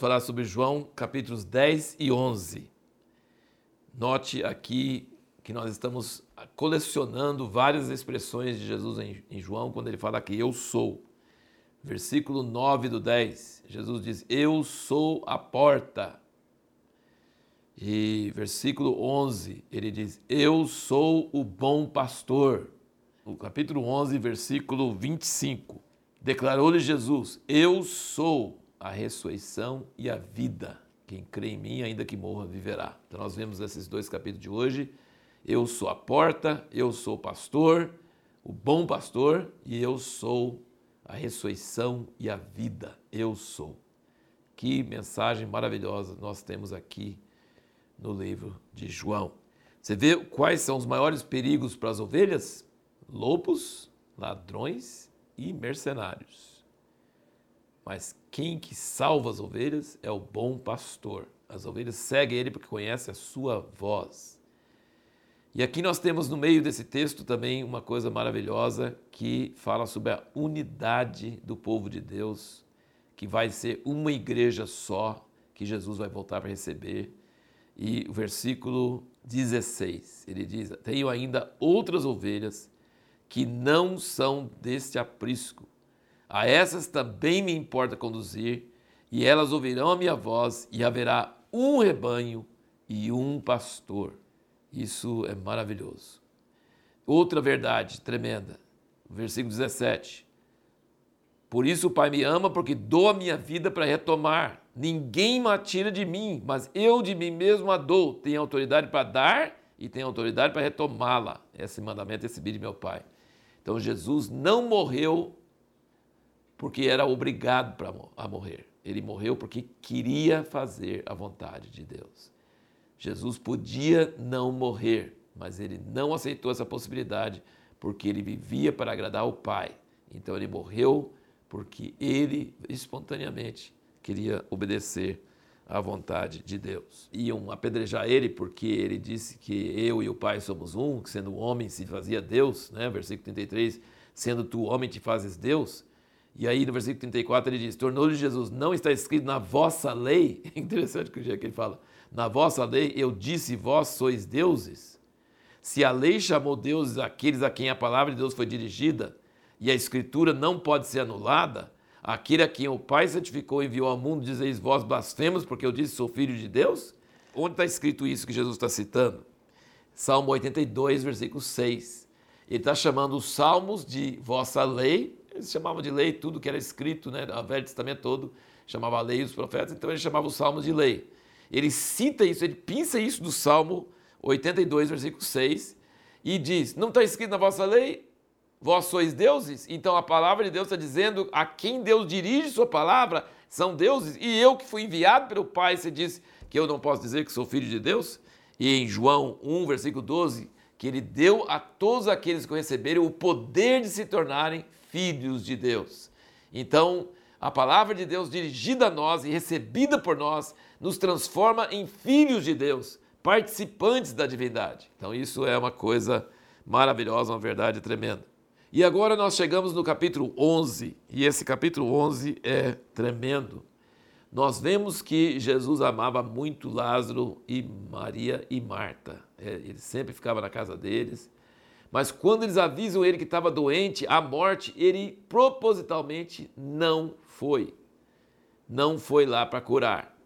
falar sobre João capítulos 10 e 11. Note aqui que nós estamos colecionando várias expressões de Jesus em, João, quando ele fala que eu sou. Versículo 9 do 10, Jesus diz: Eu sou a porta. E versículo 11, ele diz: Eu sou o bom pastor. No capítulo 11, versículo 25, declarou-lhe Jesus: Eu sou a ressurreição e a vida. Quem crê em mim, ainda que morra, viverá. Então nós vemos esses dois capítulos de hoje. Eu sou a porta, eu sou o pastor, o bom pastor, e eu sou a ressurreição e a vida. Eu sou. Que mensagem maravilhosa nós temos aqui no livro de João. Você vê quais são os maiores perigos para as ovelhas? Lobos, ladrões e mercenários. Mas quem que salva as ovelhas é o bom pastor. As ovelhas seguem ele porque conhecem a sua voz. E aqui nós temos no meio desse texto também uma coisa maravilhosa que fala sobre a unidade do povo de Deus, que vai ser uma igreja só, que Jesus vai voltar para receber. E o versículo 16, ele diz: Tenho ainda outras ovelhas que não são deste aprisco. A essas também me importa conduzir, e elas ouvirão a minha voz, e haverá um rebanho e um pastor. Isso é maravilhoso. Outra verdade tremenda, versículo 17. Por isso o Pai me ama, porque dou a minha vida para retomar. Ninguém me tira de mim, mas eu de mim mesmo a dou. Tenho autoridade para dar e tenho autoridade para retomá-la. Esse mandamento recebi de meu Pai. Então Jesus não morreu porque era obrigado para a morrer. Ele morreu porque queria fazer a vontade de Deus. Jesus podia não morrer, mas ele não aceitou essa possibilidade porque ele vivia para agradar o Pai. Então ele morreu porque ele espontaneamente queria obedecer à vontade de Deus. Iam apedrejar ele porque ele disse que eu e o Pai somos um, que sendo homem se fazia Deus, né? Versículo 33, sendo tu homem te fazes Deus. E aí no versículo 34 ele diz: Tornou-lhe Jesus, não está escrito na vossa lei. É interessante que o que ele fala na vossa lei eu disse, vós sois deuses? Se a lei chamou deuses aqueles a quem a palavra de Deus foi dirigida, e a escritura não pode ser anulada, aquele a quem o Pai santificou e enviou ao mundo, dizeis vós blasfemos, porque eu disse sou filho de Deus? Onde está escrito isso que Jesus está citando? Salmo 82, versículo 6. Ele está chamando os salmos de vossa lei, eles chamavam de lei tudo que era escrito, né? O Velho Testamento todo chamava a lei os profetas, então ele chamava os salmos de lei ele cita isso, ele pinça isso do Salmo 82, versículo 6, e diz: Não está escrito na vossa lei, vós sois deuses? Então a palavra de Deus está dizendo a quem Deus dirige sua palavra são deuses, e eu que fui enviado pelo Pai, você diz que eu não posso dizer que sou filho de Deus? E em João 1, versículo 12, que ele deu a todos aqueles que o receberam o poder de se tornarem filhos de Deus. Então, a palavra de Deus dirigida a nós e recebida por nós nos transforma em filhos de Deus, participantes da divindade. Então, isso é uma coisa maravilhosa, uma verdade tremenda. E agora nós chegamos no capítulo 11, e esse capítulo 11 é tremendo. Nós vemos que Jesus amava muito Lázaro e Maria e Marta. É, ele sempre ficava na casa deles. Mas quando eles avisam ele que estava doente, a morte, ele propositalmente não foi. Não foi lá para curar.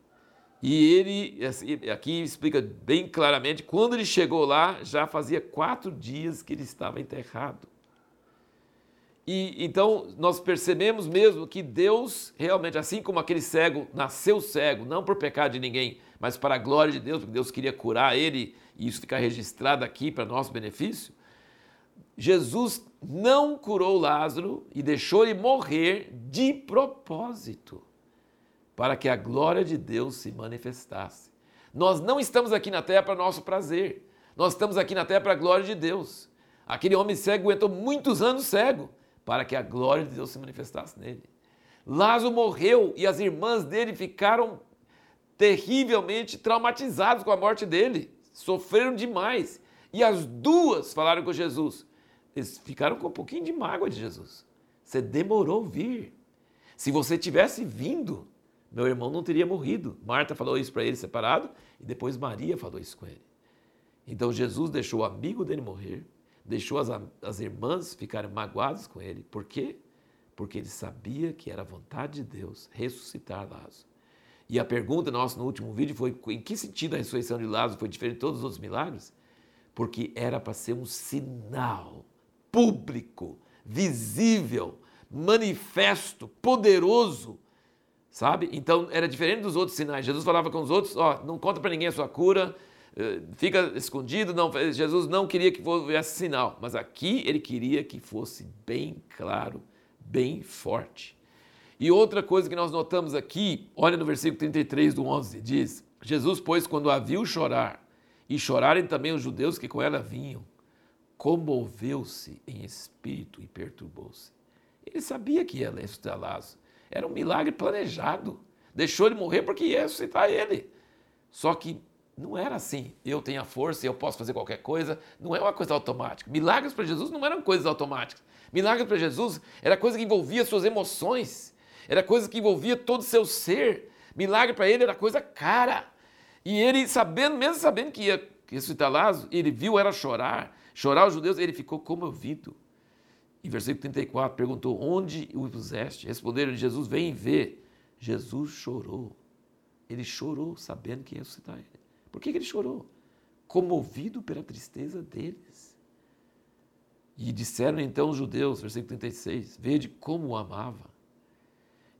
E ele, assim, aqui explica bem claramente, quando ele chegou lá, já fazia quatro dias que ele estava enterrado. E então nós percebemos mesmo que Deus realmente, assim como aquele cego nasceu cego, não por pecado de ninguém, mas para a glória de Deus, porque Deus queria curar ele e isso ficar registrado aqui para nosso benefício. Jesus não curou Lázaro e deixou ele morrer de propósito para que a glória de Deus se manifestasse. Nós não estamos aqui na terra para nosso prazer, nós estamos aqui na terra para a glória de Deus. Aquele homem cego aguentou muitos anos cego para que a glória de Deus se manifestasse nele. Lázaro morreu e as irmãs dele ficaram terrivelmente traumatizadas com a morte dele, sofreram demais. E as duas falaram com Jesus. Eles ficaram com um pouquinho de mágoa de Jesus. Você demorou vir. Se você tivesse vindo, meu irmão não teria morrido. Marta falou isso para ele separado e depois Maria falou isso com ele. Então Jesus deixou o amigo dele morrer, deixou as, as irmãs ficarem magoadas com ele. Por quê? Porque ele sabia que era a vontade de Deus ressuscitar Lázaro. E a pergunta nossa no último vídeo foi: em que sentido a ressurreição de Lázaro foi diferente de todos os outros milagres? Porque era para ser um sinal público, visível, manifesto, poderoso, sabe? Então era diferente dos outros sinais. Jesus falava com os outros: ó, não conta para ninguém a sua cura, eh, fica escondido. Não, Jesus não queria que fosse sinal, mas aqui ele queria que fosse bem claro, bem forte. E outra coisa que nós notamos aqui, olha no versículo 33 do 11, diz: Jesus, pois, quando a viu chorar, e chorarem também os judeus que com ela vinham, comoveu-se em espírito e perturbou-se. Ele sabia que ia ressuscitar Lázaro. Era um milagre planejado. Deixou ele morrer porque ia ressuscitar ele. Só que não era assim. Eu tenho a força, eu posso fazer qualquer coisa. Não é uma coisa automática. Milagres para Jesus não eram coisas automáticas. Milagres para Jesus era coisa que envolvia suas emoções era coisa que envolvia todo o seu ser. Milagre para ele era coisa cara. E ele, sabendo, mesmo sabendo que ia ressuscitar Lázaro, ele viu ela chorar, chorar os judeus, ele ficou comovido. Em versículo 34, perguntou: Onde o puseste? Responderam: Jesus, vem ver. Jesus chorou. Ele chorou sabendo que ia ressuscitar ele. Por que, que ele chorou? Comovido pela tristeza deles. E disseram então os judeus, versículo 36, vede como o amava.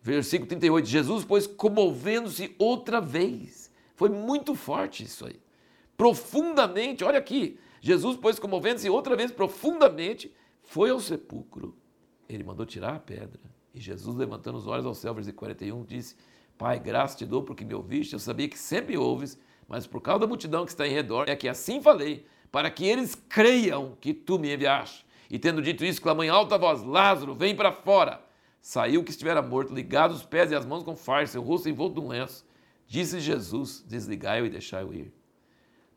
Versículo 38, Jesus, pois, comovendo-se outra vez. Foi muito forte isso aí. Profundamente, olha aqui. Jesus, pois, comovendo-se outra vez profundamente, foi ao sepulcro. Ele mandou tirar a pedra. E Jesus, levantando os olhos ao céu, versículo 41, disse: Pai, graça te dou porque me ouviste. Eu sabia que sempre ouves, mas por causa da multidão que está em redor, é que assim falei, para que eles creiam que tu me enviaste. E tendo dito isso, clamou em alta voz: Lázaro, vem para fora. Saiu que estivera morto, ligado os pés e as mãos com farsa, seu rosto envolto de um lenço. Disse Jesus: Desligai-o e deixai-o ir.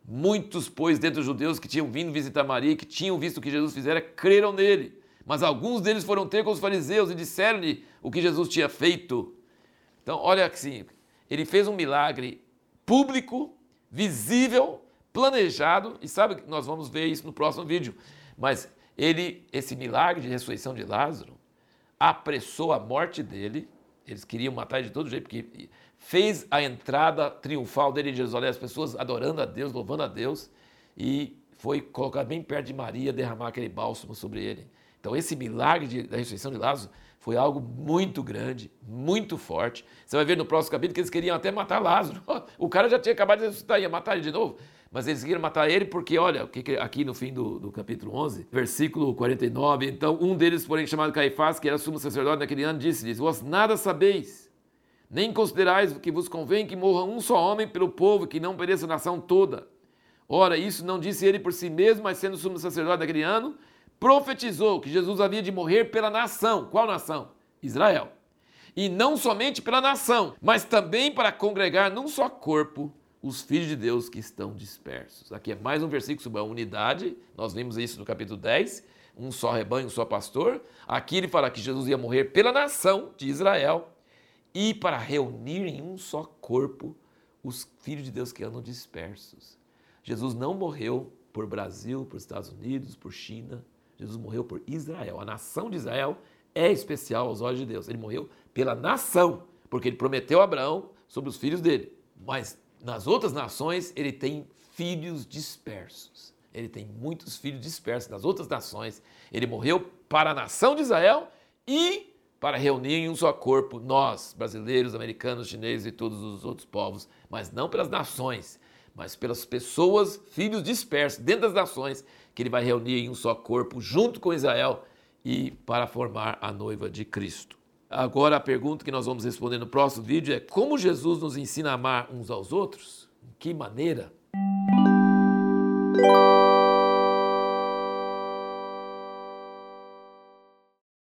Muitos, pois, dentre os judeus que tinham vindo visitar Maria, que tinham visto o que Jesus fizera, creram nele. Mas alguns deles foram ter com os fariseus e disseram-lhe o que Jesus tinha feito. Então, olha assim: ele fez um milagre público, visível, planejado, e sabe que nós vamos ver isso no próximo vídeo. Mas ele, esse milagre de ressurreição de Lázaro, apressou a morte dele. Eles queriam matar de todo jeito, porque fez a entrada triunfal dele em Jerusalém, as pessoas adorando a Deus, louvando a Deus, e foi colocar bem perto de Maria, derramar aquele bálsamo sobre ele. Então, esse milagre de, da ressurreição de Lázaro foi algo muito grande, muito forte. Você vai ver no próximo capítulo que eles queriam até matar Lázaro. O cara já tinha acabado de ressuscitar, ia matar ele de novo. Mas eles queriam matar ele porque, olha, aqui no fim do, do, capítulo 11, versículo 49, então um deles, porém, chamado Caifás, que era sumo sacerdote naquele ano, disse-lhes, vós nada sabeis, nem considerais que vos convém que morra um só homem pelo povo, que não pereça a nação toda. Ora, isso não disse ele por si mesmo, mas sendo sumo sacerdote naquele ano, profetizou que Jesus havia de morrer pela nação. Qual nação? Israel. E não somente pela nação, mas também para congregar num só corpo os filhos de Deus que estão dispersos. Aqui é mais um versículo sobre a unidade, nós vimos isso no capítulo 10, um só rebanho, um só pastor. Aqui ele fala que Jesus ia morrer pela nação de Israel e para reunir em um só corpo os filhos de Deus que andam dispersos. Jesus não morreu por Brasil, por Estados Unidos, por China. Jesus morreu por Israel. A nação de Israel é especial aos olhos de Deus. Ele morreu pela nação, porque ele prometeu a Abraão sobre os filhos dele. Mas nas outras nações, ele tem filhos dispersos. Ele tem muitos filhos dispersos nas outras nações. Ele morreu para a nação de Israel e para reunir em um só corpo nós, brasileiros, americanos, chineses e todos os outros povos, mas não pelas nações, mas pelas pessoas, filhos dispersos dentro das nações, que ele vai reunir em um só corpo junto com Israel e para formar a noiva de Cristo. Agora a pergunta que nós vamos responder no próximo vídeo é como Jesus nos ensina a amar uns aos outros? Em que maneira?